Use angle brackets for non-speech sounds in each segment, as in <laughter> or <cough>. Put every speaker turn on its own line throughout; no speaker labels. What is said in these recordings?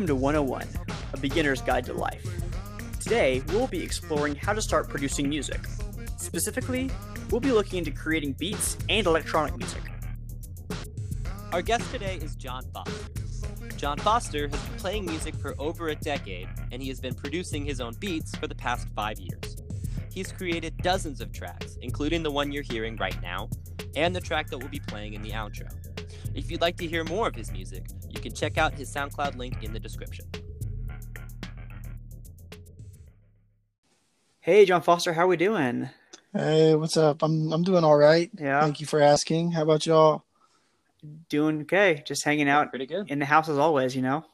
Welcome to 101, a beginner's guide to life. Today, we'll be exploring how to start producing music. Specifically, we'll be looking into creating beats and electronic music.
Our guest today is John Foster. John Foster has been playing music for over a decade, and he has been producing his own beats for the past five years. He's created dozens of tracks, including the one you're hearing right now, and the track that we'll be playing in the outro. If you'd like to hear more of his music, you can check out his SoundCloud link in the description.
Hey, John Foster, how are we doing?
Hey, what's up? I'm I'm doing all right.
Yeah.
Thank you for asking. How about y'all?
Doing okay. Just hanging out
Pretty good.
in the house as always, you know,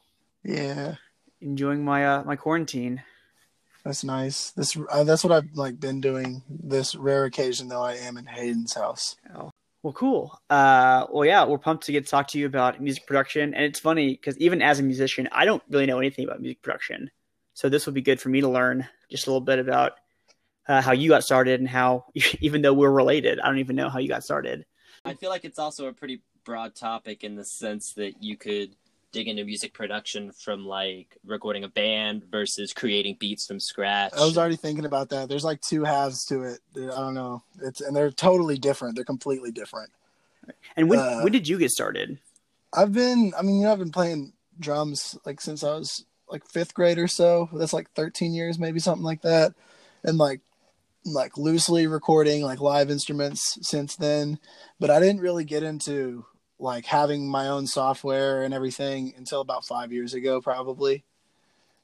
Yeah,
enjoying my uh, my quarantine.
that's nice. This uh, that's what I've like been doing. This rare occasion though, I am in Hayden's house.
Well, cool. Uh, well, yeah, we're pumped to get to talk to you about music production. And it's funny because even as a musician, I don't really know anything about music production. So this would be good for me to learn just a little bit about uh, how you got started and how, <laughs> even though we're related, I don't even know how you got started.
I feel like it's also a pretty broad topic in the sense that you could dig into music production from like recording a band versus creating beats from scratch.
I was already thinking about that. There's like two halves to it. I don't know. It's and they're totally different. They're completely different.
And when,
Uh,
when did you get started?
I've been. I mean, you know, I've been playing drums like since I was like fifth grade or so. That's like 13 years, maybe something like that, and like like loosely recording like live instruments since then. But I didn't really get into like having my own software and everything until about five years ago, probably.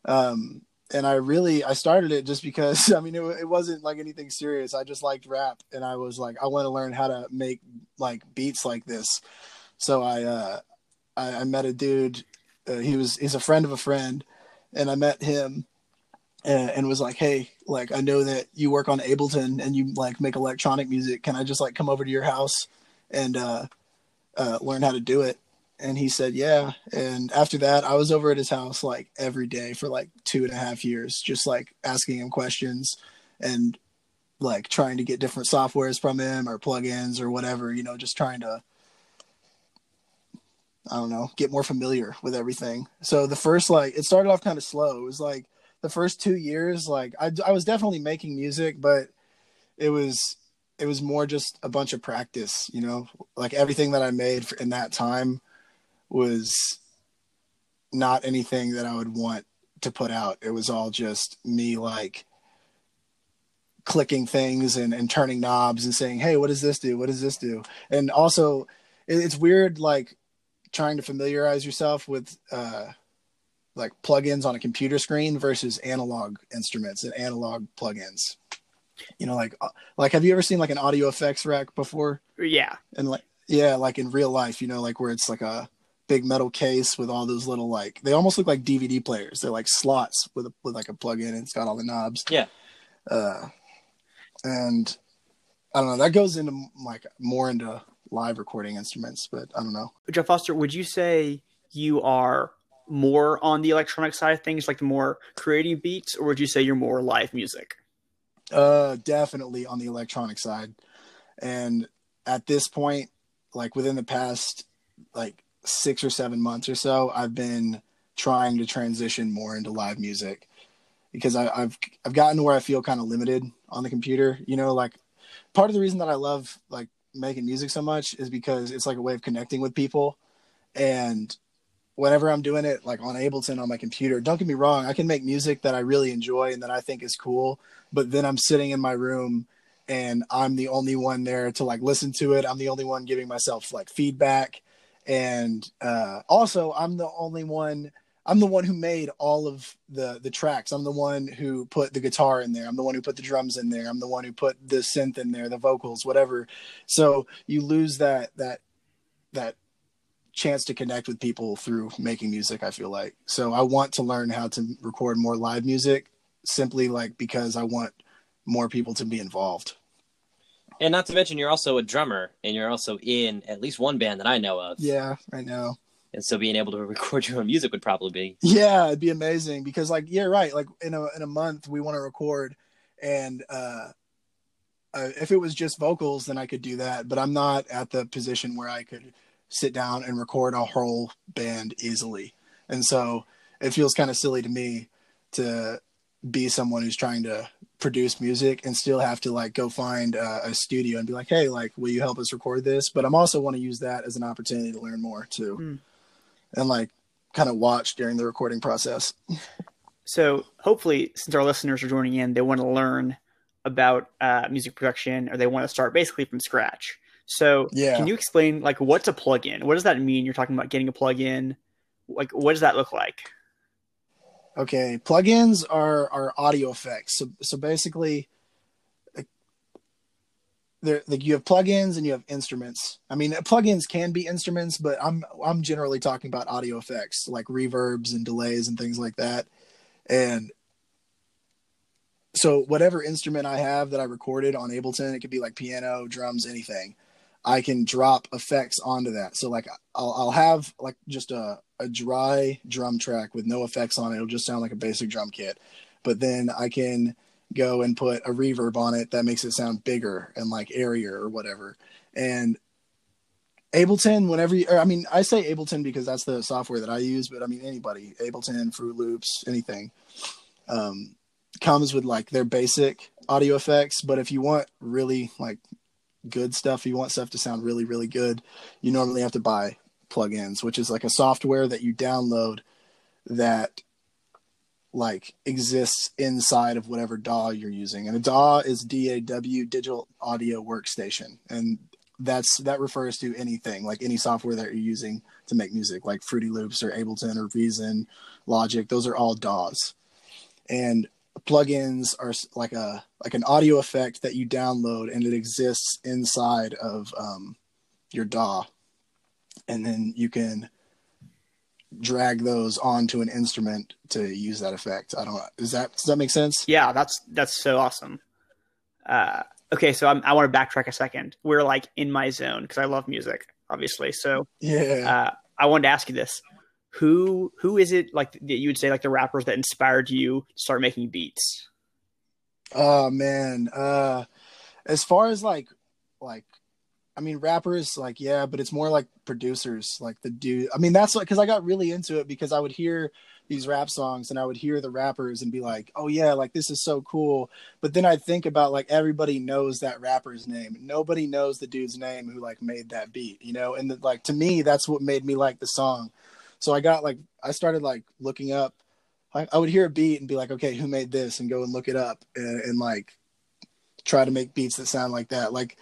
Um, and I really I started it just because <laughs> I mean it, it wasn't like anything serious. I just liked rap, and I was like I want to learn how to make like beats like this. So I uh, I, I met a dude. Uh, he was he's a friend of a friend, and I met him, and, and was like, hey, like I know that you work on Ableton and you like make electronic music. Can I just like come over to your house and uh, uh, learn how to do it? And he said, yeah. And after that, I was over at his house like every day for like two and a half years, just like asking him questions and like trying to get different softwares from him or plugins or whatever, you know, just trying to I don't know, get more familiar with everything. So the first like it started off kind of slow. It was like the first 2 years like I I was definitely making music, but it was it was more just a bunch of practice, you know? Like everything that I made in that time was not anything that I would want to put out. It was all just me like clicking things and, and turning knobs and saying, Hey, what does this do? What does this do? And also it, it's weird, like trying to familiarize yourself with, uh, like plugins on a computer screen versus analog instruments and analog plugins. You know, like, uh, like, have you ever seen like an audio effects rack before?
Yeah.
and like yeah like in real life you know like where it's like a big metal case with all those little like they almost look like dvd players they're like slots with a, with like a plug in and it's got all the knobs
Yeah.
uh and i don't know that goes into like more into live recording instruments but i don't know
jeff Foster, would you say you are more on the electronic side of things, like the more creating beats, or would you say you're more live music?
Uh, definitely on the electronic side. And at this point, like within the past like six or seven months or so, I've been trying to transition more into live music because I, I've I've gotten to where I feel kind of limited on the computer. You know, like part of the reason that I love like making music so much is because it's like a way of connecting with people. And whenever I'm doing it like on Ableton on my computer, don't get me wrong, I can make music that I really enjoy and that I think is cool but then I'm sitting in my room and I'm the only one there to like listen to it. I'm the only one giving myself like feedback. And uh, also I'm the only one I'm the one who made all of the the tracks. I'm the one who put the guitar in there. I'm the one who put the drums in there. I'm the one who put the synth in there, the vocals, whatever. So you lose that that that chance to connect with people through making music, I feel like. So I want to learn how to record more live music simply like because I want more people to be involved.
And not to mention, you're also a drummer, and you're also in at least one band that I know of.
Yeah, I know.
And so being able to <laughs> record your own music would probably be.
Yeah, it'd be amazing because like yeah, right. Like in a in a month we want to record and uh uh, if it was just vocals, then I could do that. But I'm not at the position where I could sit down and record a whole band easily. And so it feels kind of silly to me to be someone who's trying to produce music and still have to like go find a, a studio and be like, hey, like, will you help us record this? But I'm also want to use that as an opportunity to learn more too,
Mm.
and like kind of watch during the recording process.
So hopefully, since our listeners are joining in, they want to learn about uh, music production or they want to start basically from scratch. So
Yeah.
can you explain like what's a plugin? What does that mean? You're talking about getting a plugin. Like what does that look like?
Okay, plugins are are audio effects. So so basically, like, there like you have plugins and you have instruments. I mean, plugins can be instruments, but I'm I'm generally talking about audio effects like reverbs and delays and things like that. And so whatever instrument I have that I recorded on Ableton, it could be like piano, drums, anything. I can drop effects onto that. So like I'll I'll have like just a a dry drum track with no effects on it. It'll just sound like a basic drum kit. But then I can go and put a reverb on it that makes it sound bigger and like airier or whatever. And Ableton, whenever you, or I mean, I say Ableton because that's the software that I use, but I mean, anybody, Ableton, Fruit Loops, anything, um, comes with like their basic audio effects. But if you want really like good stuff, if you want stuff to sound really, really good, you normally have to buy plugins, which is like a software that you download that like exists inside of whatever DAW you're using. And a DAW is DAW digital audio workstation. And that's that refers to anything, like any software that you're using to make music, like Fruity Loops or Ableton or Reason, Logic, those are all DAWs. And plugins are like a like an audio effect that you download and it exists inside of um, your DAW and then you can drag those onto an instrument to use that effect. I don't. Is that does that make sense?
Yeah, that's that's so awesome. Uh, okay, so I'm, I want to backtrack a second. We're like in my zone because I love music, obviously. So
Yeah.
uh, I wanted to ask you this: who who is it like that you would say like the rappers that inspired you to start making beats?
Oh man. Uh as far as like like I mean rappers like yeah, but it's more like producers like the dude. I mean that's what cuz I got really into it because I would hear these rap songs and I would hear the rappers and be like, "Oh yeah, like this is so cool." But then I'd think about like everybody knows that rapper's name. Nobody knows the dude's name who like made that beat, you know? And the, like to me that's what made me like the song. So I got like I started like looking up I, I would hear a beat and be like, okay, who made this? And go and look it up and, and like try to make beats that sound like that. Like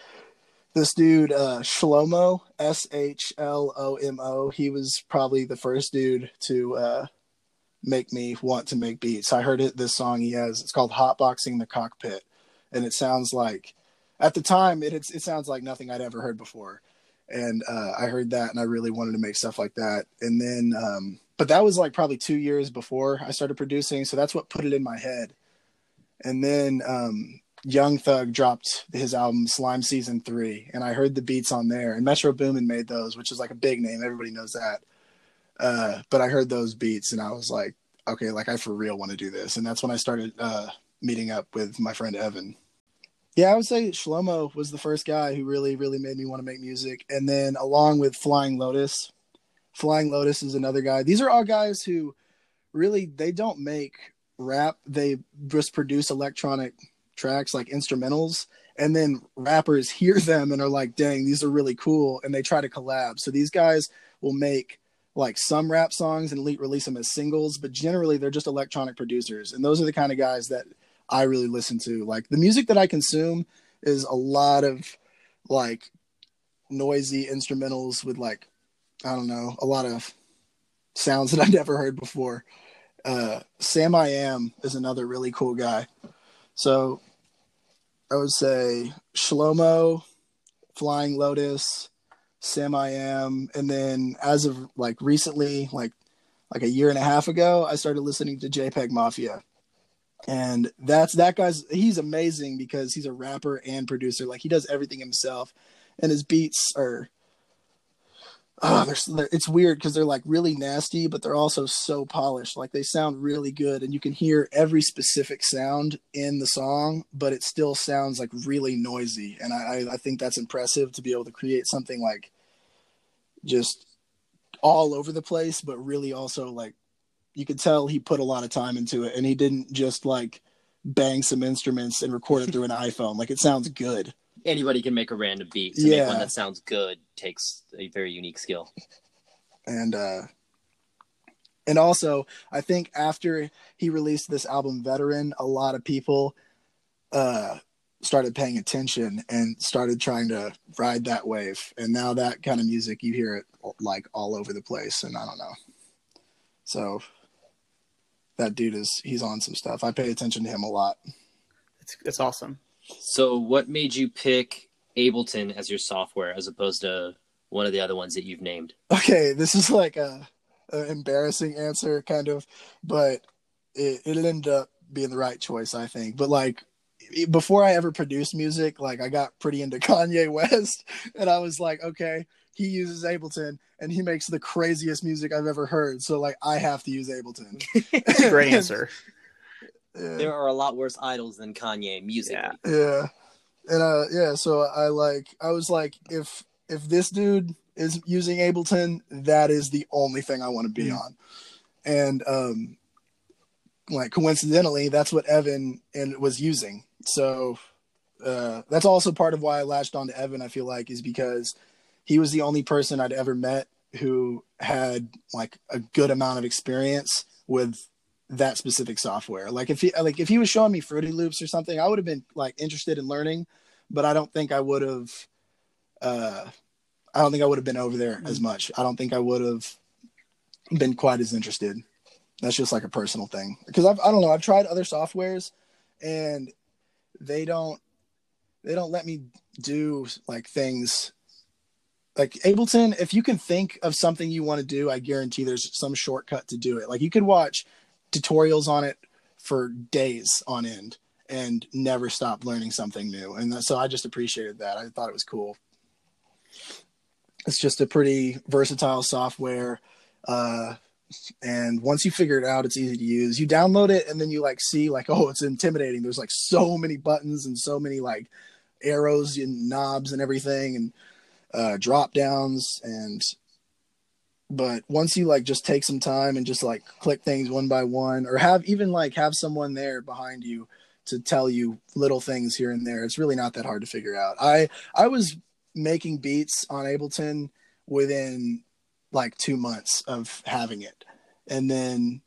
this dude, uh, Shlomo, S H L O M O, he was probably the first dude to uh, make me want to make beats. I heard it, this song he has, it's called Hotboxing the Cockpit. And it sounds like, at the time, it, it sounds like nothing I'd ever heard before. And uh, I heard that and I really wanted to make stuff like that. And then, um, but that was like probably two years before I started producing. So that's what put it in my head. And then um, Young Thug dropped his album Slime Season 3. And I heard the beats on there. And Metro Boomin made those, which is like a big name. Everybody knows that. Uh, but I heard those beats and I was like, okay, like I for real want to do this. And that's when I started uh, meeting up with my friend Evan. Yeah, I would say Shlomo was the first guy who really, really made me want to make music. And then along with Flying Lotus, Flying Lotus is another guy. These are all guys who really they don't make rap. They just produce electronic tracks like instrumentals. And then rappers <laughs> hear them and are like, dang, these are really cool. And they try to collab. So these guys will make like some rap songs and release them as singles, but generally they're just electronic producers. And those are the kind of guys that I really listen to. Like the music that I consume is a lot of like noisy instrumentals with like I don't know, a lot of sounds that <laughs> I've never heard before. Uh, Samiyam is another really cool guy. So I would say Shlomo, Flying Lotus, Samiyam, and then as of like recently, like like a year and a half ago, I started listening to JPEG Mafia. And that's that guy's he's amazing because he's a rapper and producer. Like he does everything himself. And his beats are oh, they're, they're, it's weird because they're like really nasty, but they're also so polished. Like they sound really good, and you can hear every specific sound in the song, but it still sounds like really noisy. And I, I think that's impressive to be able to create something like just all over the place, but really also like you could tell he put a lot of time into it and he didn't just like bang some instruments and record it through an <laughs> iPhone. Like it sounds good.
Anybody can make a random beat. To
Yeah.
make one that sounds good takes a very unique skill.
And uh and also I think after he released this album Veteran, a lot of people uh started paying attention and started trying to ride that wave. And now that kind of music you hear it like all over the place and I don't know. So that dude is he's on some stuff. I pay attention to him a lot.
It's it's awesome.
So, what made you pick Ableton as your software as opposed to one of the other ones that you've named?
Okay, this is like a, a embarrassing answer, kind of, but it it ended up being the right choice, I think. But like before I ever produced music, like I got pretty into <laughs> Kanye West, and I was like, okay, he uses Ableton, and he makes the craziest music I've ever heard. So like, I have to use Ableton.
It's <laughs> a great <laughs> answer.
Yeah.
There are a lot worse idols than Kanye music.
Yeah.
Yeah. And uh yeah, so I like I was like if if this dude is using Ableton, that is the only thing I want to be
Mm.
on. And um like coincidentally, that's what Evan and was using. So uh that's also part of why I latched on to Evan, I feel like, is because he was the only person I'd ever met who had like a good amount of experience with that specific software. Like if he like if he was showing me Fruity Loops or something, I would have been like interested in learning, but I don't think I would have uh I don't think I would have been over there as much. I don't think I would have been quite as interested. That's just like a personal thing. Because I've I don't know, I've tried other softwares and they don't they don't let me do like things like Ableton, if you can think of something you want to do, I guarantee there's some shortcut to do it. Like you could watch tutorials on it for days on end and never stop learning something new. And so I just appreciated that. I thought it was cool. It's just a pretty versatile software. Uh, and once you figure it out, it's easy to use. You download it and then you like see like, oh, it's intimidating. There's like so many buttons and so many like arrows and knobs and everything and uh, drop downs and but once you like just take some time and just like click things one by one or have even like have someone there behind you to tell you little things here and there it's really not that hard to figure out. I i was making beats on ableton within like two months of having it. And then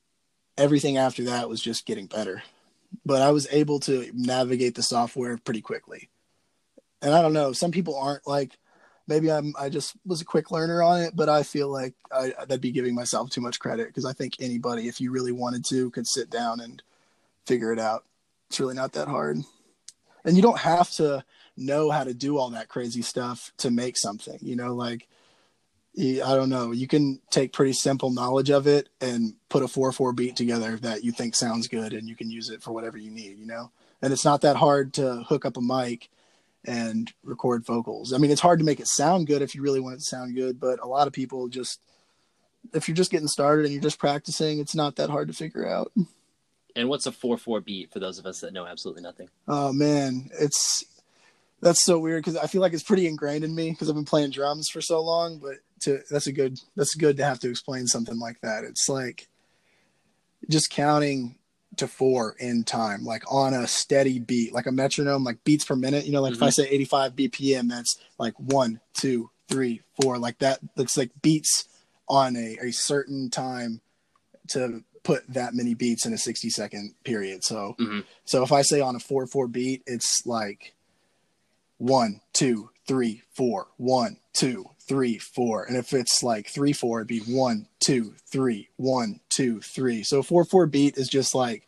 everything after that was just getting better. But i was able to navigate the software pretty quickly. And i don't know some people aren't like maybe I'm I just was a quick learner on it, but I feel like I, that'd be giving myself too much credit because I think anybody, if you really wanted to, could sit down and figure it out. It's really not that hard, and you don't have to know how to do all that crazy stuff to make something. You know, like I don't know, you can take pretty simple knowledge of it and put a four four beat together that you think sounds good, and you can use it for whatever you need. You know, and it's not that hard to hook up a mic and record vocals. I mean, it's hard to make it sound good if you really want it to sound good, but a lot of people just, if you're just getting started and you're just practicing, it's not that hard to figure out.
And what's a 4 4 beat for those of us that know absolutely nothing?
Oh man, it's that's so weird because I feel like it's pretty ingrained in me because I've been playing drums for so long. But to that's a good that's good to have to explain something like that. It's like just counting to four in time, like on a steady beat, like a metronome, like beats per minute. You know, like if I say 85 BPM, that's like one, two, three, four, like that. Looks like beats on a, a certain time to put that many beats in a 60 second period. So,
Mhm.
so if I say on a four, four beat, it's like one, two, three, four, one, two, three, four. And if it's like three, four, it'd be one, two, three, one, two, three. So a four, four beat is just like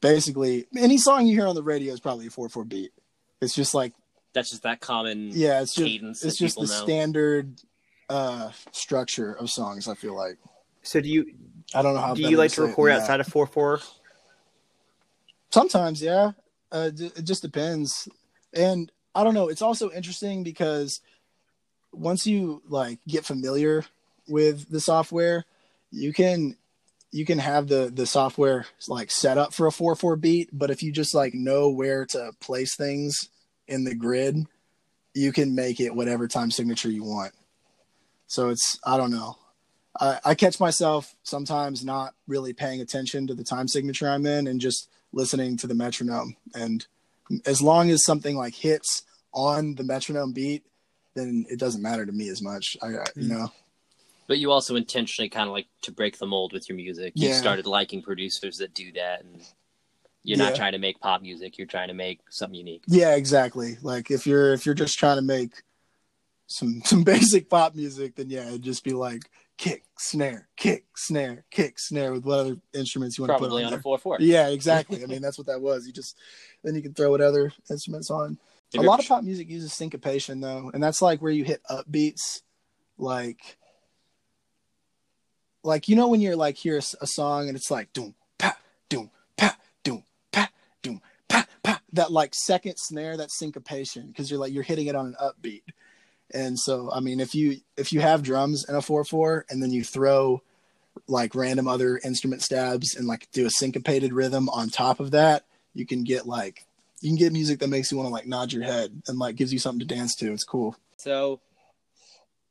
basically any song you hear on the radio is probably a four, four beat. It's just like,
That's just that common
yeah, it's just,
cadence
it's
that
just the
know.
standard uh structure of songs. I feel like
So do you
I don't know how.
do you like to record
than that.
outside of four four?
Sometimes, yeah. Uh, d- it just depends, and I don't know. It's also interesting because once you like get familiar with the software, you can you can have the the software like set up for a four four beat. But if you just like know where to place things in the grid, you can make it whatever time signature you want. So it's I don't know. I, I catch myself sometimes not really paying attention to the time signature I'm in and just listening to the metronome. And as long as something like hits on the metronome beat, then it doesn't matter to me as much. I, I you
Hmm.
know,
But you also intentionally kind of like to break the mold with your music. You
Yeah.
started liking producers that do that, and you're
Yeah.
not trying to make pop music. You're trying to make something unique.
yeah, exactly. Like if you're if you're just trying to make some <laughs> some basic pop music, then yeah, it'd just be like kick, snare, kick, snare, kick, snare with what other instruments you want to put
Probably
on
on a four four.
Yeah, exactly. I <laughs> mean, that's what that was. You just then you can throw what other instruments on. A lot of pop music uses syncopation though, and that's like where you hit upbeats, like, like you know when you're like hear a song and it's like doom pa doom pa doom pa doom pa pa that like second snare that syncopation because you're like you're hitting it on an upbeat, and so I mean if you if you have drums in a four four and then you throw like random other instrument stabs and like do a syncopated rhythm on top of that, you can get like you can get music that makes you want to like nod your head and like gives you something to dance to. It's cool.
So,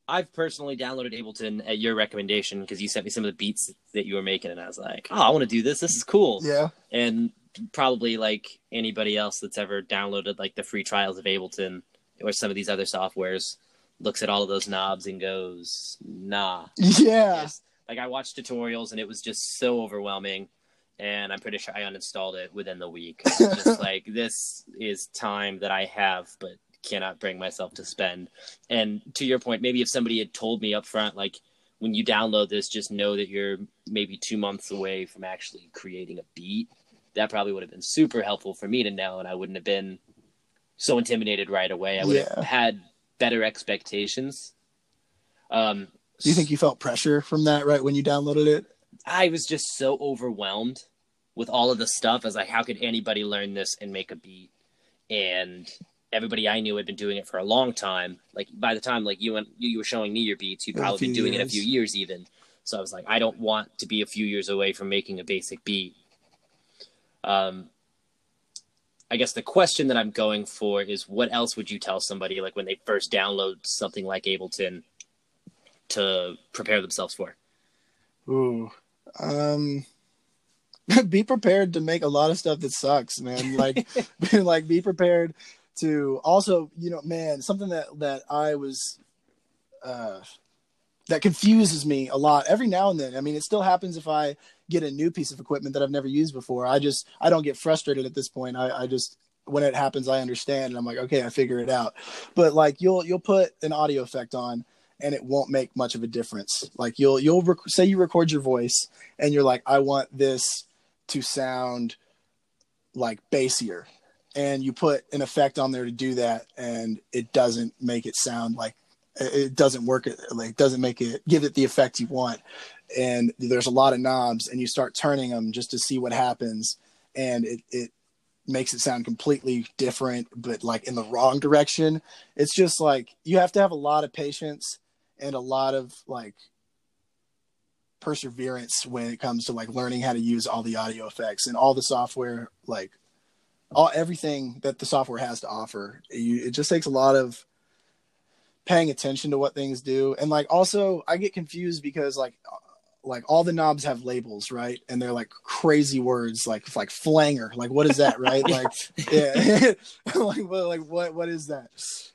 I've personally downloaded Ableton at your recommendation because you sent me some of the beats that you were making, and I was like, "Oh, I want to do this. This is cool."
Yeah.
And probably like anybody else that's ever downloaded like the free trials of Ableton or some of these other softwares, looks at all of those knobs and goes, "Nah."
Yeah.
Yes. Like I watched tutorials and it was just so overwhelming. And I'm pretty sure I uninstalled it within the week. <laughs> just like this is time that I have, but cannot bring myself to spend. And to your point, maybe if somebody had told me up front, like when you download this, just know that you're maybe two months away from actually creating a beat. That probably would have been super helpful for me to know, and I wouldn't have been so intimidated right away. I would
Yeah.
have had better expectations. Um,
Do you think you felt pressure from that right when you downloaded it?
I was just so overwhelmed with all of the stuff. I was like, how could anybody learn this and make a beat? And everybody I knew had been doing it for a long time. Like by the time like you and you, you were showing me your beats, you'd probably been doing it a few years even. So I was like, I don't want to be a few years away from making a basic beat. Um, I guess the question that I'm going for is, what else would you tell somebody like when they first download something like Ableton to prepare themselves for?
Ooh. Um <laughs> be prepared to make a lot of stuff that sucks, man. Like <laughs> <laughs> like be prepared to also, you know, man, something that that I was uh that confuses me a lot every now and then. I mean, it still happens if I get a new piece of equipment that I've never used before. I just I don't get frustrated at this point. I, I just when it happens, I understand and I'm like, okay, I figure it out. But like you'll you'll put an audio effect on and it won't make much of a difference. Like you'll you'll rec- say you record your voice and you're like, I want this to sound like bassier, and you put an effect on there to do that, and it doesn't make it sound like it doesn't work. It like doesn't make it give it the effect you want. And there's a lot of knobs, and you start turning them just to see what happens, and it it makes it sound completely different, but like in the wrong direction. It's just like you have to have a lot of patience and a lot of like perseverance when it comes to like learning how to use all the audio effects and all the software like all everything that the software has to offer. You, it just takes a lot of paying attention to what things do. And like also i get confused because like like all the knobs have labels right? And they're like crazy words like like flanger like what is that right? <laughs> Like yeah. <laughs> Like, what, like what what is that?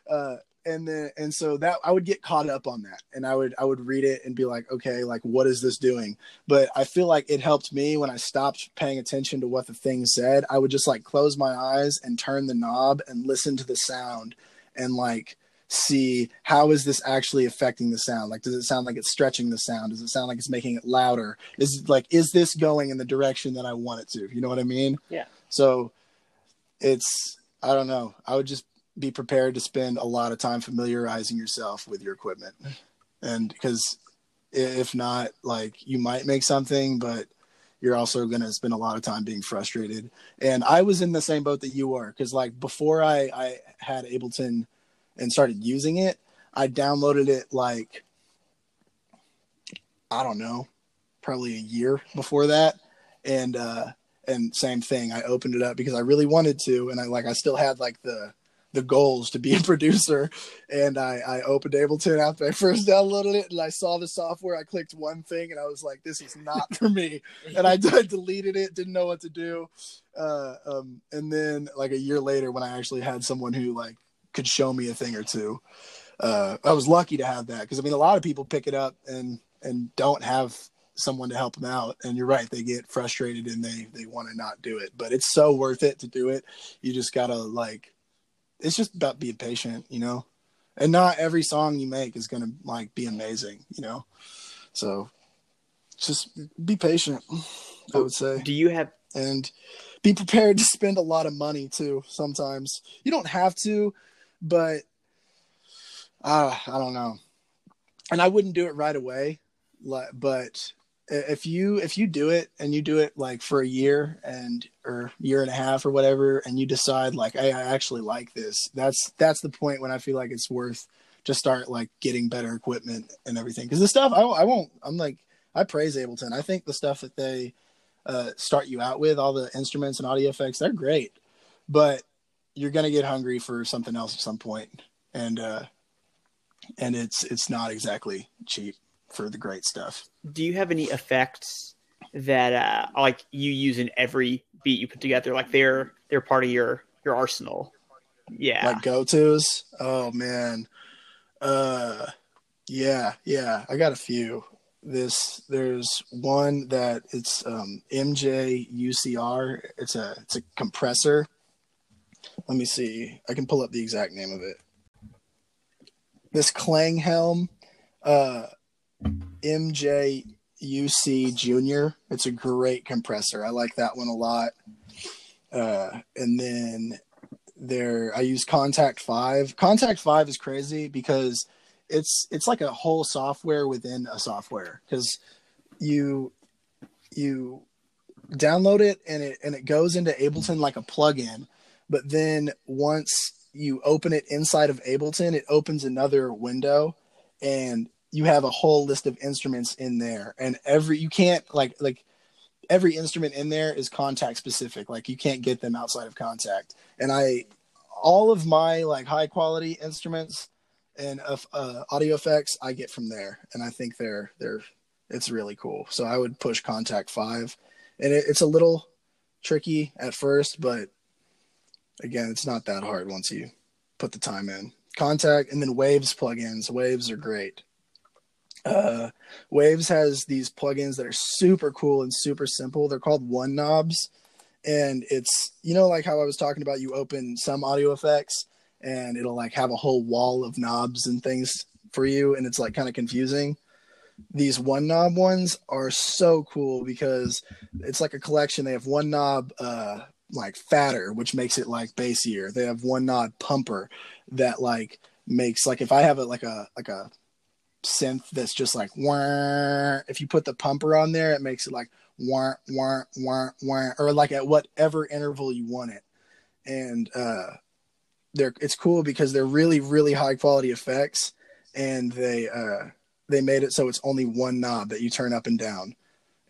Uh and then and so that i would get caught up on that and i would i would read it and be like okay like what is this doing? But i feel like it helped me when i stopped paying attention to what the thing said. I would just like close my eyes and turn the knob and listen to the sound and like see how is this actually affecting the sound? Like does it sound like it's stretching the sound? Does it sound like it's making it louder? Is it like is this going in the direction that i want it to? You know what i mean?
Yeah.
so it's i don't know. I would just be prepared to spend a lot of time familiarizing yourself with your equipment. And because if not like you might make something but you're also going to spend a lot of time being frustrated. And i was in the same boat that you were because like before i i had ableton and started using it i downloaded it like i don't know probably a year before that. And uh and same thing i opened it up because i really wanted to and i like i still had like the the goals to be a <laughs> producer. And I, I opened Ableton after I first downloaded it and I saw the software. I clicked one thing and I was like, this is not for me. And I, <laughs> I deleted it, didn't know what to do. Uh, um, and then like a year later, when I actually had someone who like could show me a thing or two, uh, I was lucky to have that because I mean, a lot of people pick it up and and don't have someone to help them out and you're right they get frustrated and they they want to not do it but it's so worth it to do it you just gotta like it's just about being patient you know? And not every song you make is gonna like be amazing you know? So just be patient i would say.
Do you have
and be prepared to spend a lot of money too sometimes. You don't have to but uh, i don't know. And i wouldn't do it right away but if you if you do it and you do it like for a year and or year and a half or whatever and you decide like hey, i actually like this that's that's the point when i feel like it's worth to start like getting better equipment and everything. Because the stuff I, I won't i'm like i praise ableton. I think the stuff that they uh, start you out with all the instruments and audio effects they're great. But you're gonna get hungry for something else at some point and uh and it's it's not exactly cheap for the great stuff.
Do you have any effects that uh, like you use in every beat you put together? Like they're they're part of your your arsenal. Yeah,
like go tos. Oh man, uh, yeah, yeah. I got a few. This there's one that it's um, MJ UCR. It's a it's a compressor. Let me see. I can pull up the exact name of it. This Klanghelm uh, MJUC Junior. It's a great compressor. I like that one a lot. Uh, and then there, I use Kontakt Five. Kontakt Five is crazy because it's it's like a whole software within a software because you you download it and it and it goes into Ableton like a plugin, but then once you open it inside of Ableton, it opens another window and you have a whole list of instruments in there. And every you can't like like every instrument in there is Kontakt specific. Like you can't get them outside of Kontakt. And i all of my like high quality instruments and uh, audio effects i get from there. And i think they're they're it's really cool. So i would push Kontakt 5 and it, it's a little tricky at first but again it's not that hard once you put the time in. Kontakt and then waves plugins. Waves are great uh, Waves has these plugins that are super cool and super simple. They're called one knobs. And it's, you know, like how I was talking about, you open some audio effects and it'll like have a whole wall of knobs and things for you. And it's like kind of confusing. These one knob ones are so cool because it's like a collection. They have one knob, uh, like fatter, which makes it like bassier. They have one knob pumper that like makes like if I have it like a like a synth that's just like. If you put the pumper on there, it makes it like wah wah wah wah, or like at whatever interval you want it. And uh, they're it's cool because they're really really high quality effects, and they uh, they made it so it's only one knob that you turn up and down.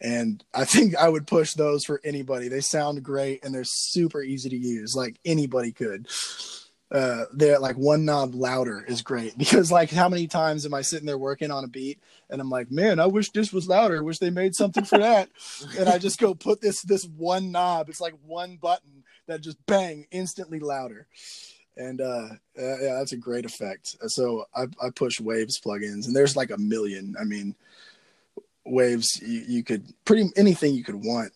And I think I would push those for anybody. They sound great and they're super easy to use. Like anybody could uh they're like one knob louder is great. <laughs> Because like how many times am i sitting there working on a beat and i'm like man i wish this was louder. I wish they made something for that. <laughs> And i just go put this this one knob it's like one button that just bang instantly louder. And uh yeah that's a great effect. So i, I push waves plugins and there's like a million. I mean waves you, you could pretty anything you could want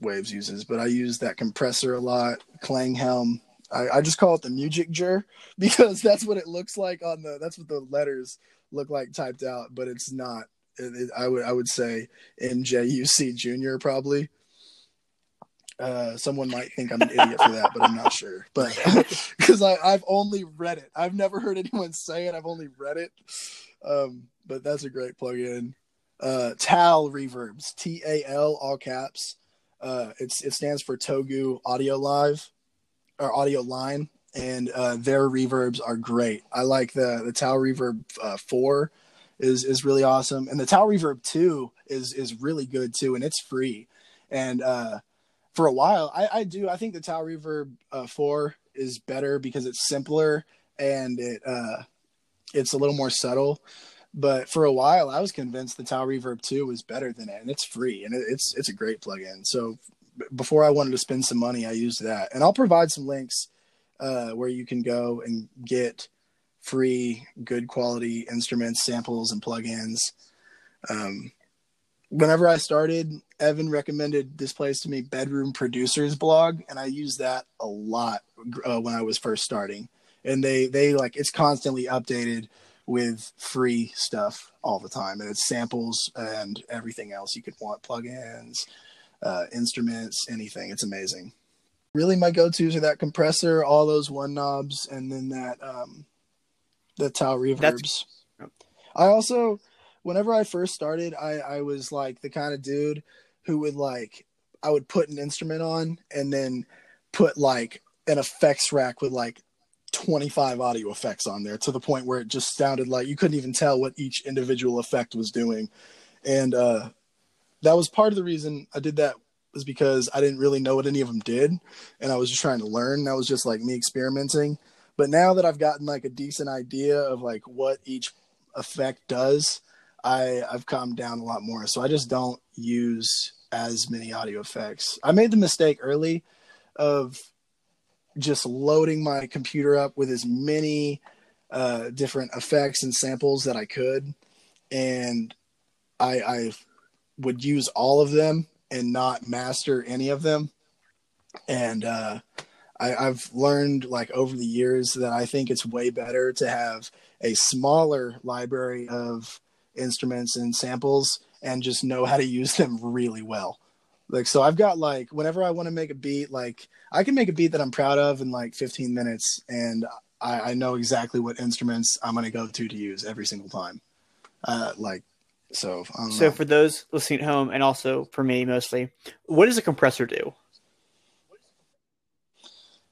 waves uses but i use that compressor a lot Klanghelm I, I just call it the Mujik-Ger <laughs> because that's what it looks like on the that's what the letters look like typed out, but it's not. It, it, I would I would say MJUC Junior probably. Uh, someone might think I'm an idiot for that, but I'm not sure. But <laughs> because I've only read it, I've never heard anyone say it. I've only read it. Um, but that's a great plugin. Uh, TAL reverbs, T A L, all caps. Uh, it's it stands for Togu Audio Live or audio line, and uh, their reverbs are great. I like the the TAL Reverb uh, four is is really awesome, and the TAL Reverb two is is really good too, and it's free. And uh, for a while, I, I do I think the TAL Reverb uh, four is better because it's simpler and it uh, it's a little more subtle. But for a while, I was convinced the TAL Reverb 2 was better than it, and it's free and it, it's it's a great plugin. So before I wanted to spend some money, I used that, and I'll provide some links uh, where you can go and get free, good quality instruments, samples, and plugins. Um, whenever I started, Evan recommended this place to me, Bedroom Producers Blog, and I used that a lot uh, when I was first starting. And they they like it's constantly updated with free stuff all the time, and it's samples and everything else you could want, plugins, uh, instruments, anything. It's amazing. Really, my go-to's are that compressor, all those one knobs, and then that um, the TAL reverbs. That's... I also, whenever I first started, I I was like the kind of dude who would like I would put an instrument on and then put like an effects rack with like 25 audio effects on there to the point where it just sounded like you couldn't even tell what each individual effect was doing. And uh, that was part of the reason I did that was because I didn't really know what any of them did. And I was just trying to learn. That was just like me experimenting. But now that I've gotten like a decent idea of like what each effect does, I, I've calmed down a lot more. So I just don't use as many audio effects. I made the mistake early of just loading my computer up with as many uh, different effects and samples that I could, and I, I would use all of them and not master any of them. And uh, I, I've learned like over the years that I think it's way better to have a smaller library of instruments and samples and just know how to use them really well. Like so I've got like whenever I want to make a beat, like I can make a beat that I'm proud of in like 15 minutes and I, I know exactly what instruments I'm gonna go to to use every single time. Uh like so
So know. for those listening at home and also for me mostly, what does a compressor do?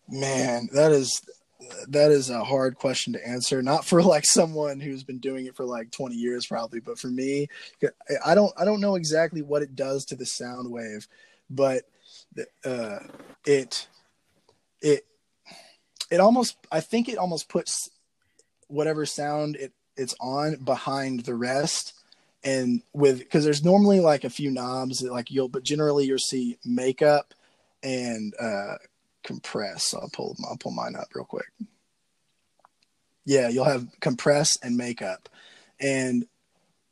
Man, that is that is a hard question to answer. Not for like someone who's been doing it for like 20 years, probably, but for me, I don't I don't know exactly what it does to the sound wave, but uh, it it it almost I think it almost puts whatever sound it it's on behind the rest and with because there's normally like a few knobs that like you'll but generally you'll see makeup and uh compress. I'll pull I'll pull mine up real quick. Yeah, you'll have compress and makeup, and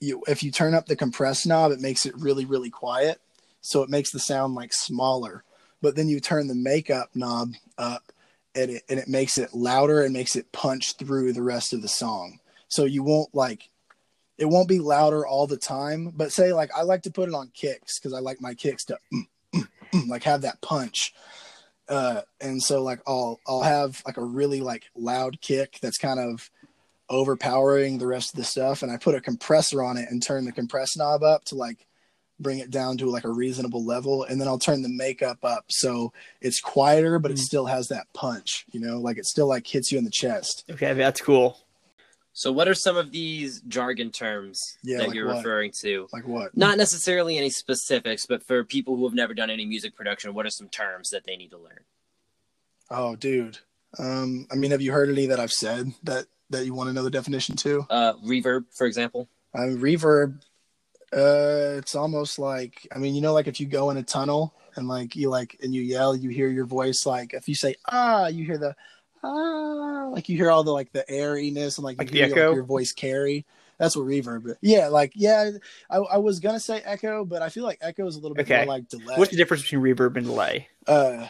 you if you turn up the compress knob, it makes it really really quiet, so it makes the sound like smaller. But then you turn the makeup knob up, and it and it makes it louder and makes it punch through the rest of the song. So you won't like it won't be louder all the time. But say like I like to put it on kicks because I like my kicks to mm, mm, mm, like have that punch uh, and so like I'll I'll have like a really like loud kick that's kind of overpowering the rest of the stuff, and I put a compressor on it and turn the compress knob up to like bring it down to like a reasonable level, and then I'll turn the makeup up so it's quieter, but it mm. still has that punch, you know, like it still like hits you in the chest.
Okay, that's cool.
So, what are some of these jargon terms yeah, that like you're what? referring to?
Like what?
Not necessarily any specifics, but for people who have never done any music production, what are some terms that they need to learn?
Oh, dude. Um, I mean, have you heard any that I've said that that you want to know the definition to?
Uh, reverb, for example.
Uh, reverb. Uh, it's almost like I mean, you know, like if you go in a tunnel and like you like and you yell, you hear your voice. Like if you say ah, you hear the ah, like you hear all the like the airiness and like,
like
you
hear echo?
Like, your voice carry. That's what reverb. Is. Yeah, like yeah, I, I, was gonna say echo, but I feel like echo is a little bit okay. more like delay.
What's the difference between reverb and delay?
Uh,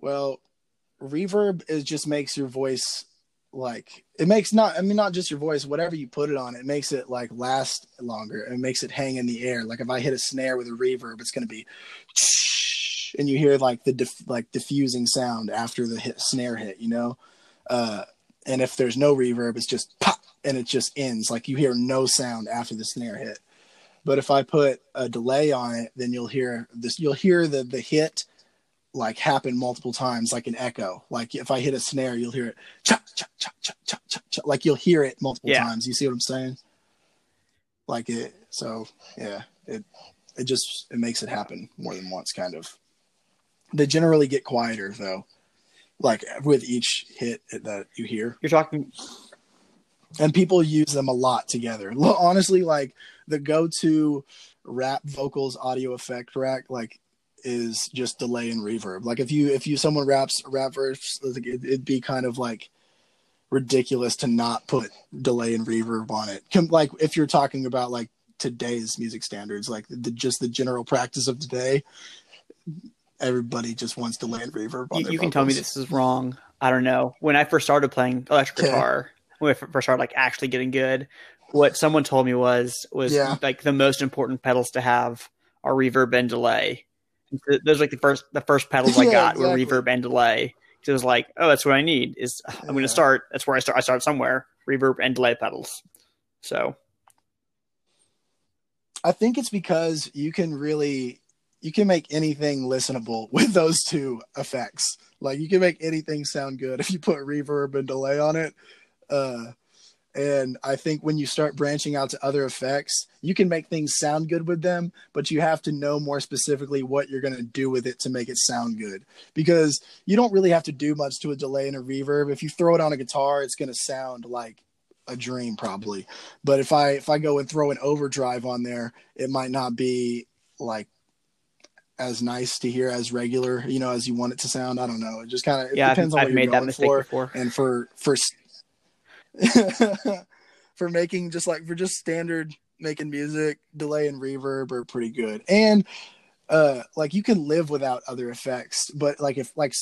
well, reverb is just makes your voice like it makes not I mean not just your voice, whatever you put it on, it makes it like last longer. It makes it hang in the air. Like if I hit a snare with a reverb, it's gonna be and you hear like the diff, like diffusing sound after the hit, snare hit, you know. Uh, and if there's no reverb, it's just pop, and it just ends. Like you hear no sound after the snare hit. But if I put a delay on it, then you'll hear this. You'll hear the the hit like happen multiple times, like an echo. Like if I hit a snare, you'll hear it cha cha cha cha cha cha. cha. Like you'll hear it multiple yeah. times. You see what I'm saying? Like it. So yeah, it it just it makes it happen more than once, kind of. They generally get quieter though. like with each hit that you hear.
You're talking
and people use them a lot together. <laughs> Honestly, like the go-to rap vocals audio effect rack, like is just delay and reverb. Like if you if you someone raps a rap verse, it, it'd be kind of like ridiculous to not put delay and reverb on it. Like if you're talking about like today's music standards, like the just the general practice of today, everybody just wants delay land reverb on
you, you can tell me this is wrong. I don't know. When I first started playing electric
Okay.
guitar, when I first started like actually getting good, what someone told me was was
Yeah.
like the most important pedals to have are reverb and delay. Those are like the first the first pedals I <laughs>
Yeah,
got were reverb and delay. So it was like, oh, that's what I need. Is <sighs> I'm going to start. That's where I start. I start somewhere. Reverb and delay pedals. So
I think it's because you can really you can make anything listenable <laughs> with those two effects. Like you can make anything sound good if you put reverb and delay on it. Uh and I think when you start branching out to other effects, you can make things sound good with them, but you have to know more specifically what you're going to do with it to make it sound good. Because you don't really have to do much to a delay and a reverb. If you throw it on a guitar, it's going to sound like a dream probably but if i if i go and throw an overdrive on there it might not be like as nice to hear as regular you know as you want it to sound. I don't know. It just kind of
yeah, I've,
depends on
I've
what
made
you're
that
going
mistake
for
before.
and for for <laughs> for making just like for just standard making music delay and reverb are pretty good. And uh like you can live without other effects but like if like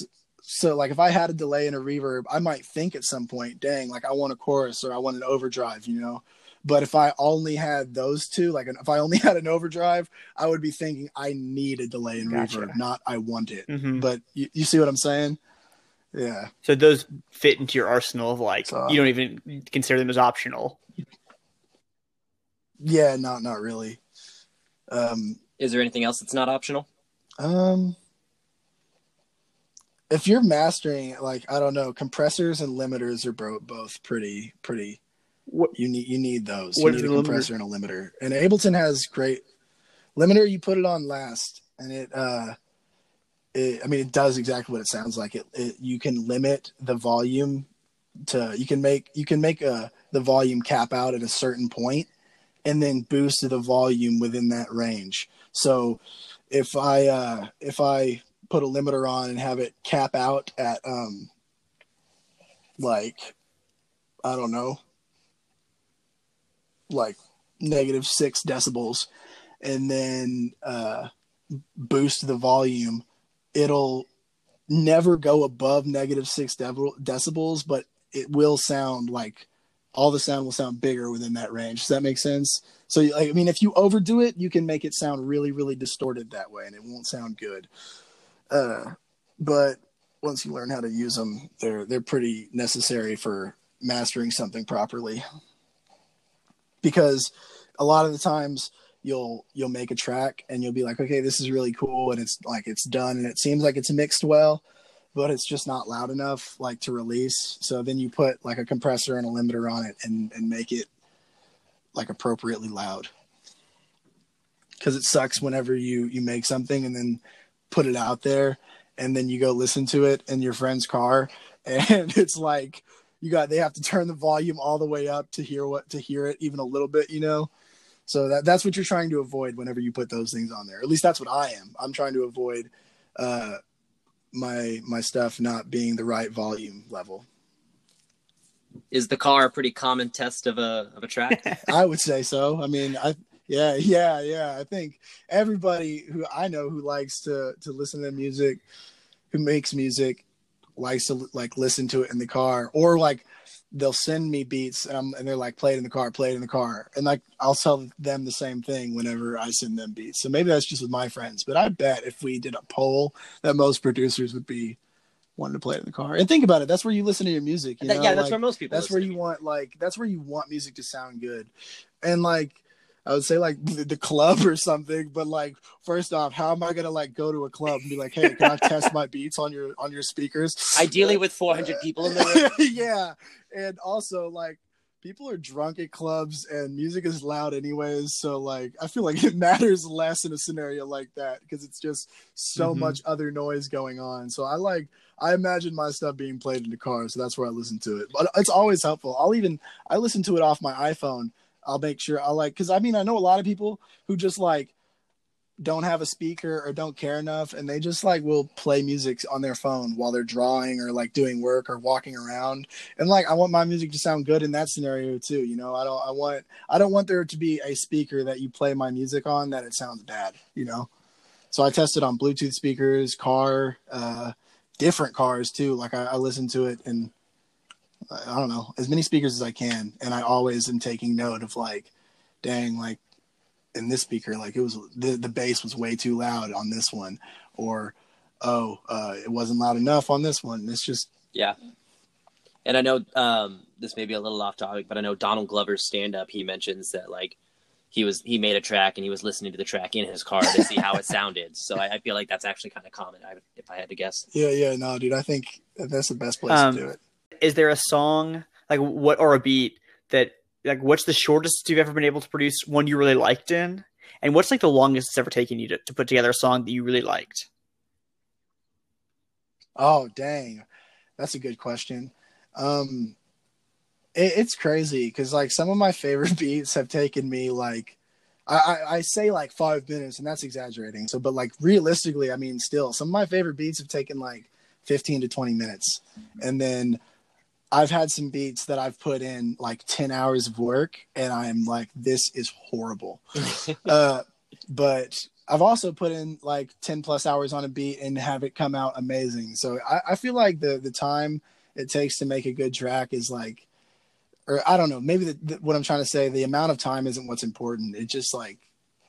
so like if i had a delay and a reverb i might think at some point dang like i want a chorus or i want an overdrive you know but if i only had those two like if i only <laughs> had an overdrive i would be thinking i need a delay and
Gotcha.
reverb not i want it
hmm
but you, you see what i'm saying yeah
So those fit into your arsenal of like
So-
you don't even consider them as optional.
yeah not not really um
Is there anything else that's not optional?
Um, if you're mastering, like I don't know, compressors and limiters are bro- both pretty pretty.
What-
you need you need those. You need a
limiter?
compressor and a limiter. And Ableton has great limiter. You put it on last, and it uh, it, I mean, it does exactly what it sounds like. It, it you can limit the volume to you can make you can make a the volume cap out at a certain point, and then boost the volume within that range. So if I uh, if I put a limiter on and have it cap out at um like I don't know like negative six decibels and then uh boost the volume it'll never go above negative six decibels but it will sound like all the sound will sound bigger within that range. Does that make sense? So i mean if you overdo it you can make it sound really really distorted that way and it won't sound good. Uh, but once you learn how to use them, they're they're pretty necessary for mastering something properly. Because a lot of the times you'll you'll make a track and you'll be like, okay, this is really cool, and it's like it's done and it seems like it's mixed well, but it's just not loud enough like to release. So then you put like a compressor and a limiter on it and and make it like appropriately loud. Because it sucks whenever you you make something and then put it out there and then you go listen to it in your friend's car <laughs> and it's like you got they have to turn the volume all the way up to hear what to hear it even a little bit you know so that that's what you're trying to avoid whenever you put those things on there at least that's what i am i'm trying to avoid uh my my stuff not being the right volume level
Is the car a pretty common test of a of a track? <laughs>
I would say so. I mean, I yeah, yeah, yeah. I think everybody who I know who likes to to listen to music, who makes music, likes to like listen to it in the car, or like they'll send me beats and, I'm, and they're like, play it in the car, play it in the car, and like I'll tell them the same thing whenever I send them beats. So maybe that's just with my friends, but I bet if we did a poll, that most producers would be wanting to play it in the car. And think about it, that's where you listen to your music. You know?
yeah, that's
Like,
where most people.
that's where you want like that's where you want music to sound good and like i would say like <laughs> the, the club or something but like first off how am i gonna like go to a club and be like hey can i test my beats on your on your speakers
Ideally, with 400 <laughs> people in the room. <laughs>
yeah and also like people are drunk at clubs and music is loud anyways so like i feel like it matters less in a scenario like that because it's just so
Mhm.
much other noise going on so i like i imagine my stuff being played in the car so that's where i listen to it but it's always helpful i'll even i listen to it off my iphone i'll make sure i like because i mean i know a lot of people who just like don't have a speaker or don't care enough and they just like will play music on their phone while they're drawing or like doing work or walking around. And like i want my music to sound good in that scenario too you know? I don't i want i don't want there to be a speaker that you play my music on that it sounds bad you know? So i tested on bluetooth speakers car uh different cars too. Like i, I listen to it and i don't know as many speakers as i can and i always am taking note of like dang like in this speaker like it was the, the bass was way too loud on this one or oh uh it wasn't loud enough on this one it's just
Yeah. And I know um, this may be a little off topic, but I know Donald Glover's stand up, he mentions that like he was he made a track and he was listening to the track in his car to see how it sounded. So I, I feel like that's actually kind of common I, if I had to guess.
yeah yeah no dude i think that's the best place
Um,
to do it
Is there a song like what or a beat that like what's the shortest you've ever been able to produce one you really liked in? And what's like the longest it's ever taken you to, to put together a song that you really liked?
Oh, dang. That's a good question. Um, it, it's crazy because like some of my favorite <laughs> beats have taken me like, I, I, I say like five minutes and that's exaggerating. So, but like realistically, I mean, still some of my favorite beats have taken like 15 to 20 minutes. And then I've had some beats that I've put in like 10 hours of work and I'm like, this is horrible. <laughs> uh, but I've also put in like 10 plus hours on a beat and have it come out amazing. So I, I feel like the, the time it takes to make a good track is like, or I don't know, maybe the, the, what I'm trying to say, the amount of time isn't what's important. It's just like,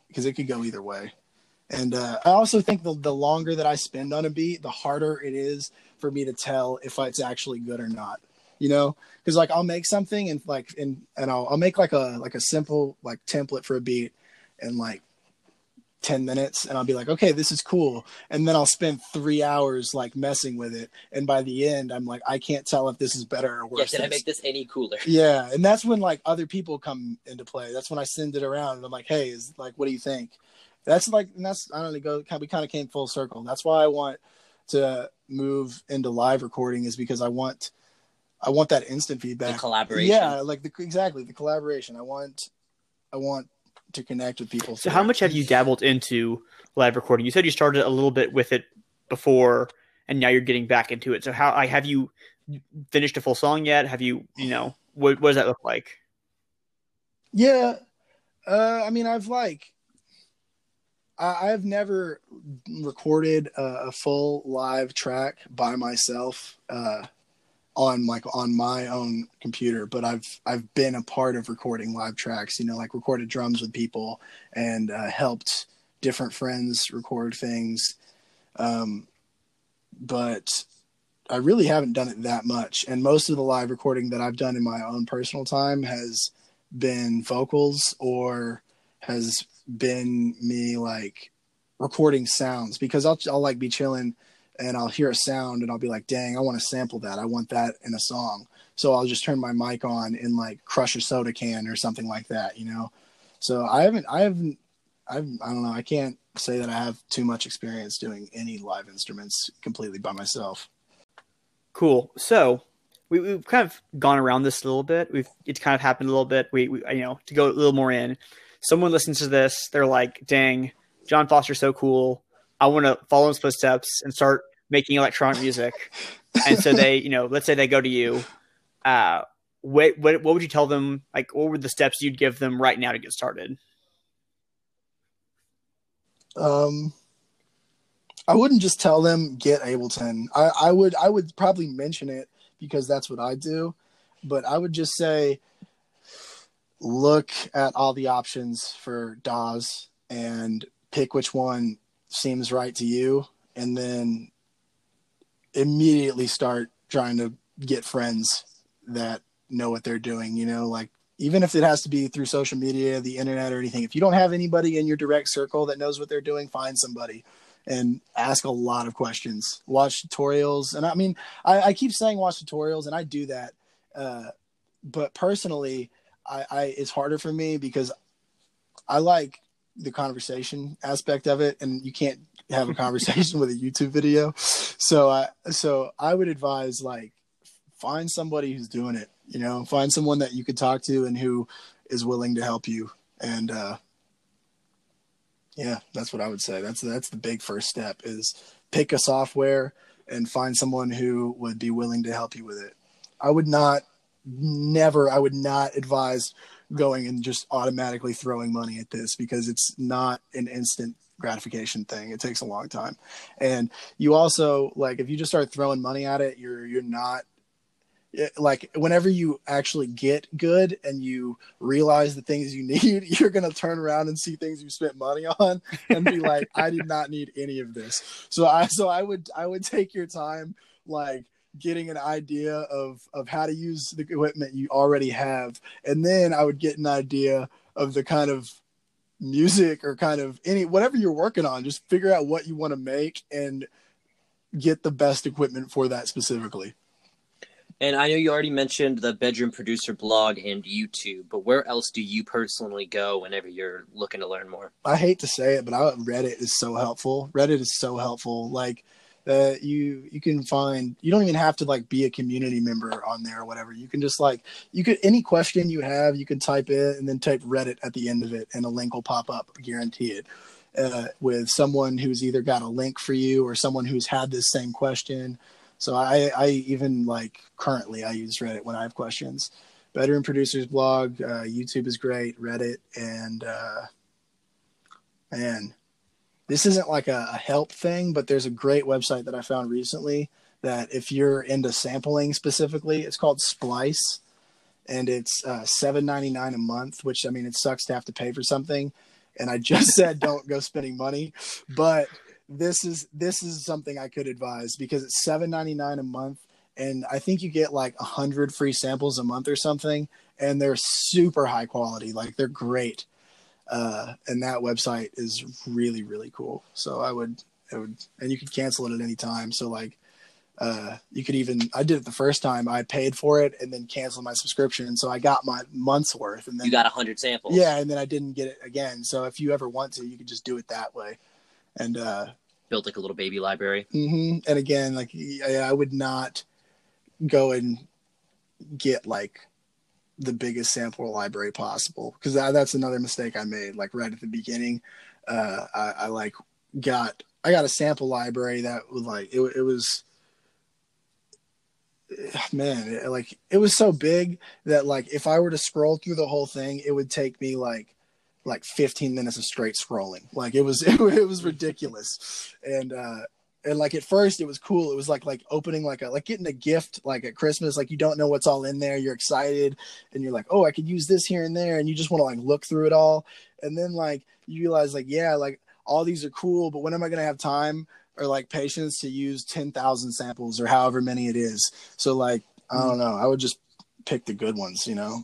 because it could go either way. And uh, I also think the, the longer that I spend on a beat, the harder it is for me to tell if it's actually good or not. You know, because like I'll make something and like and and I'll I'll make like a like a simple like template for a beat and like 10 minutes and I'll be like, okay, this is cool. And then I'll spend three hours like messing with it. And by the end, I'm like, I can't tell if this is better or
Yeah,
worse.
did I make this any cooler? <laughs>
yeah, and that's when like other people come into play. That's when I send it around and I'm like, hey, is like, what do you think? That's like, and that's I don't know. Go, we kind of came full circle. That's why I want to move into live recording is because I want, I want that instant
The
feedback.
collaboration.
Yeah, like the exactly the collaboration. I want, I want to connect with people.
So how much have you dabbled into live recording? You said you started a little bit with it before and now you're getting back into it. So how like, have you finished a full song yet? Have you, you know, what, what does that look like?
Yeah, uh, I mean, I've like, I, I've never recorded a, a full live track by myself uh, on like on my own computer, but I've I've been a part of recording live tracks. You know, like recorded drums with people and uh, helped different friends record things. Um, but I really haven't done it that much, and most of the live recording that I've done in my own personal time has been vocals or has been me like recording sounds because I'll I'll like be chilling and I'll hear a sound and I'll be like, dang, I want to sample that. I want that in a song. So I'll just turn my mic on and like crush a soda can or something like that, you know? So I haven't, I haven't, I've, I don't know. I can't say that I have too much experience doing any live instruments completely by myself.
Cool. So we, we've kind of gone around this a little bit. We've it's kind of happened a little bit. We, we you know to go a little more in. Someone listens to this, they're like, "Dang, John Foster's so cool. I want to follow his footsteps and start making electronic music." <laughs> and so they, you know, let's say they go to you. Uh, what, what what would you tell them? Like, what were the steps you'd give them right now to get started?
Um, I wouldn't just tell them get Ableton. I, I would I would probably mention it because that's what I do, but I would just say look at all the options for DAWs and pick which one seems right to you, and then immediately start trying to get friends that know what they're doing. You know, like even if it has to be through social media, the internet, or anything. If you don't have anybody in your direct circle that knows what they're doing, find somebody and ask a lot of questions. Watch tutorials, and I mean, I, I keep saying watch tutorials, and I do that. Uh, but personally, I, I it's harder for me because I like the conversation aspect of it, and you can't have a conversation <laughs> with a YouTube video. So I so I would advise like find somebody who's doing it. You know, find someone that you could talk to and who is willing to help you. And uh, yeah, that's what I would say. That's that's the big first step is pick a software and find someone who would be willing to help you with it. I would not never I would not advise going and just automatically throwing money at this because it's not an instant gratification thing. It takes a long time. And you also like if you just start throwing money at it, you're you're not eh, like whenever you actually get good and you realize the things you <laughs> need you're going to turn around and see things you spent money on and be like i did not need any of this so i so i would i would take your time like getting an idea of of how to use the equipment you already have and then i would get an idea of the kind of music or kind of any whatever you're working on just figure out what you want to make and get the best equipment for that specifically
and I know you already mentioned the Bedroom Producer blog and YouTube, but where else do you personally go whenever you're looking to learn more?
I hate to say it, but I, Reddit is so helpful. Reddit is so helpful. Like uh, you you can find you don't even have to like be a community member on there or whatever. You can just like you could any question you have, you can type it and then type Reddit at the end of it, and a link will pop up. Guarantee it. Uh, with someone who's either got a link for you or someone who's had this same question so I, I even like currently I use Reddit when I have questions. Bedroom Producers blog, uh, YouTube is great, Reddit, and uh, this isn't like a, a help thing, but there's a great website that I found recently that if you're into sampling specifically, it's called Splice, and it's uh, seven ninety nine a month. Which I mean, it sucks to have to pay for something. And I just <laughs> said don't go spending money, but this is this is something I could advise because it's seven ninety nine a month, and I think you get like a hundred free samples a month or something, and they're super high quality, like they're great. Uh, and that website is really really cool. So I would I would, and you could cancel it at any time. So like, uh, you could even I did it the first time. I paid for it and then canceled my subscription, so I got my month's worth. And then
you got a hundred samples.
Yeah, and then I didn't get it again. So if you ever want to, you could just do it that way. And uh,
built like a little baby library.
Mm-hmm. And again, like I would not go and get like the biggest sample library possible because that, that's another mistake I made. Like right at the beginning, uh, I, I like got I got a sample library that was like it, it was <sighs> man it, like it was so big that like if I were to scroll through the whole thing, it would take me like like 15 minutes of straight scrolling. Like it was, it, <laughs> it was ridiculous. And, uh, and like at first it was cool. It was like, like opening like a, like getting a gift, like at Christmas, like you don't know what's all in there. You're excited and you're like, Oh, I could use this here and there. And you just want to like look through it all. And then like you realize like, yeah, like all these are cool, but when am I going to have time or like patience to use 10,000 samples or however many it is? So like, I don't mm. know. I would just pick the good ones, you know?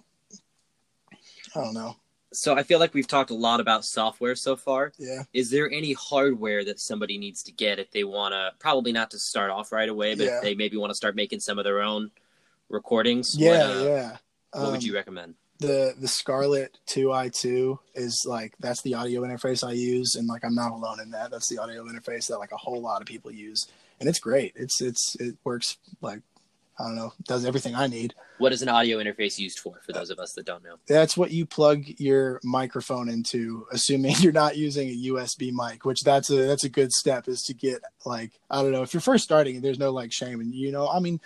I don't know
so I feel like we've talked a lot about software so far.
Yeah.
Is there any hardware that somebody needs to get if they want to? Probably not to start off right away, but yeah. if they maybe want to start making some of their own recordings.
Yeah, what, uh, yeah.
What um, would you recommend?
The the Scarlett 2i2 is like that's the audio interface I use, and like I'm not alone in that. That's the audio interface that like a whole lot of people use, and it's great. It's it's it works like I don't know, does everything I need.
What is an audio interface used for, for those of us that don't know?
That's what you plug your microphone into, assuming <laughs> you're not using a USB mic, which that's a that's a good step is to get like I don't know if you're first starting, there's no like shame, and you know I mean.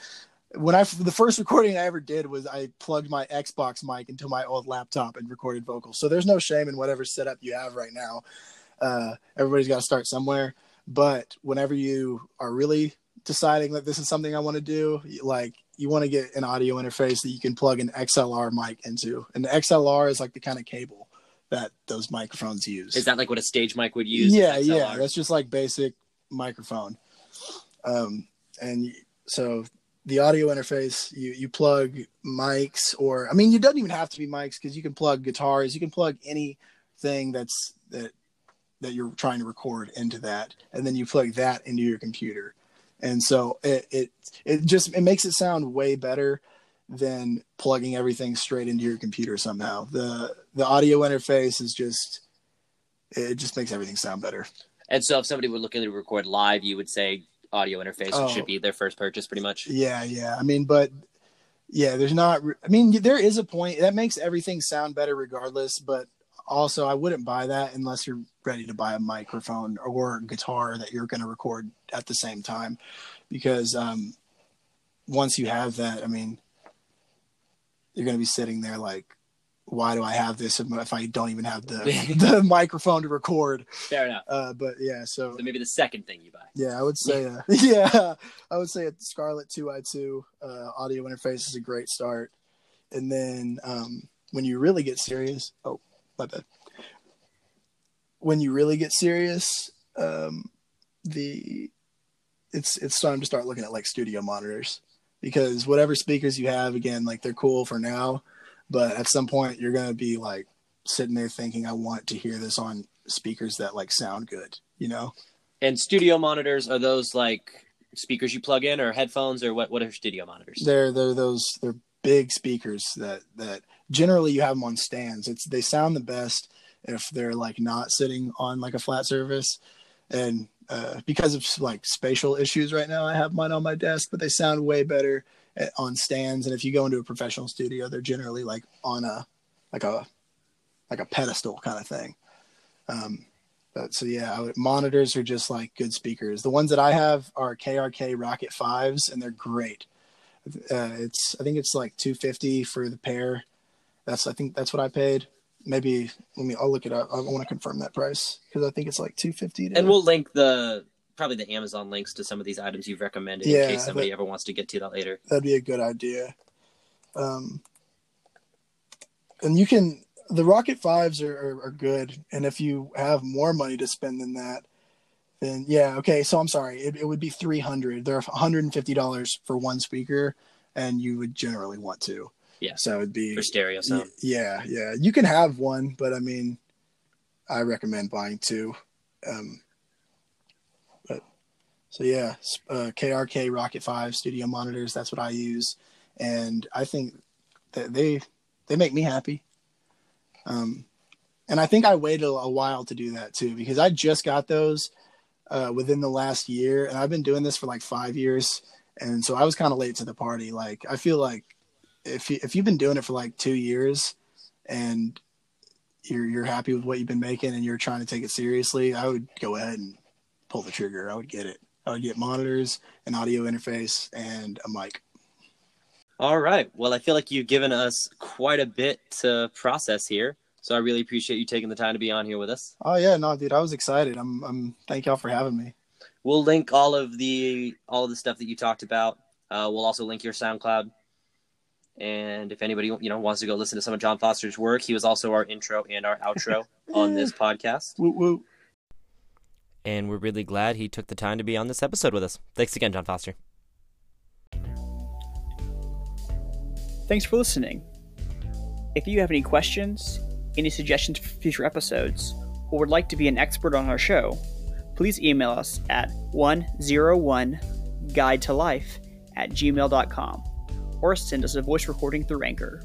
When I the first recording I ever did was I plugged my Xbox mic into my old laptop and recorded vocals. So there's no shame in whatever setup you have right now. Uh, everybody's got to start somewhere. But whenever you are really deciding that this is something I want to do, like you want to get an audio interface that you can plug an XLR mic into. And the XLR is like the kind of cable that those microphones use.
Is that like what a stage mic would use?
Yeah, yeah. That's just like basic microphone. Um, and so the audio interface, you you plug mics, or I mean, you don't even have to be mics because you can plug guitars, you can plug anything that's that that you're trying to record into that, and then you plug that into your computer and so it it it just it makes it sound way better than plugging everything straight into your computer somehow. The the audio interface is just it just makes everything sound better.
And so, if somebody were looking to record live, you would say audio interface
Oh.
should be their first purchase, pretty much.
Yeah, yeah. I mean, but yeah, there's not. I mean, there is a point that makes everything sound better regardless. But also, I wouldn't buy that unless you're ready to buy a microphone or guitar that you're going to record at the same time, because um, once you have that, I mean, you're going to be sitting there like, why do I have this if I don't even have the <laughs> the microphone to record?
Fair enough.
Uh, but yeah, so
So maybe the second thing you buy.
yeah, I would say, uh, <laughs> yeah, I would say a Scarlett 2i2 uh, audio interface is a great start. And then um, when you really get serious, oh, my bad. When you really get serious, um, the it's it's time to start looking at like studio monitors because whatever speakers you have, again, like they're cool for now, but at some point you're gonna be like sitting there thinking, I want to hear this on speakers that like sound good, you know.
And studio monitors are those like speakers you plug in, or headphones, or what? What are studio monitors?
they're they're those they're big speakers that that generally you have them on stands. It's they sound the best if they're like not sitting on like a flat surface. And uh, because of like spatial issues right now i have mine on my desk but they sound way better at, on stands. And if you go into a professional studio they're generally like on a like a like a pedestal kind of thing. Um but so yeah would, monitors are just like good speakers. The ones that i have are krk Rokit 5s and they're great. Uh, it's I think it's like two fifty for the pair. That's I think that's what I paid. Maybe let me I'll look it up. I want to confirm that price because I think it's like two fifty.
And we'll link the probably the Amazon links to some of these items you've recommended
Yeah,
in case somebody
that-
ever wants to get to that later.
that'd be a good idea. Um, and you can the Rokit Fives are, are, are good, and if you have more money to spend than that, then yeah, okay. So I'm sorry, it, it would be three hundred. They're one hundred and fifty dollars for one speaker, and you would generally want two.
Yeah.
So it'd be
For stereo sound.
Yeah, yeah. You can have one, but I mean, I recommend buying two. Um, but so yeah, uh, KRK Rokit Five studio monitors. That's what I use, and I think that they they make me happy. Um, and I think I waited a while to do that too because I just got those uh, within the last year, and I've been doing this for like five years, and so I was kind of late to the party. Like I feel like if you, if you've been doing it for like two years and you're you're happy with what you've been making and you're trying to take it seriously, I would go ahead and pull the trigger. I would get it. I would get monitors, an audio interface, and a mic.
All right. Well, I feel like you've given us quite a bit to process here. So I really appreciate you taking the time to be on here with us.
Oh yeah, no, dude, I was excited. I'm I'm thank y'all for having me.
We'll link all of the all of the stuff that you talked about. Uh, we'll also link your SoundCloud. And if anybody you know wants to go listen to some of John Foster's work, he was also our intro and our outro <laughs> on this podcast.
Woo woo.
And we're really glad he took the time to be on this episode with us. Thanks again, John Foster.
Thanks for listening. If you have any questions, any suggestions for future episodes, or would like to be an expert on our show, please email us at 101guide to life at gmail.com or send us a voice recording through Anchor.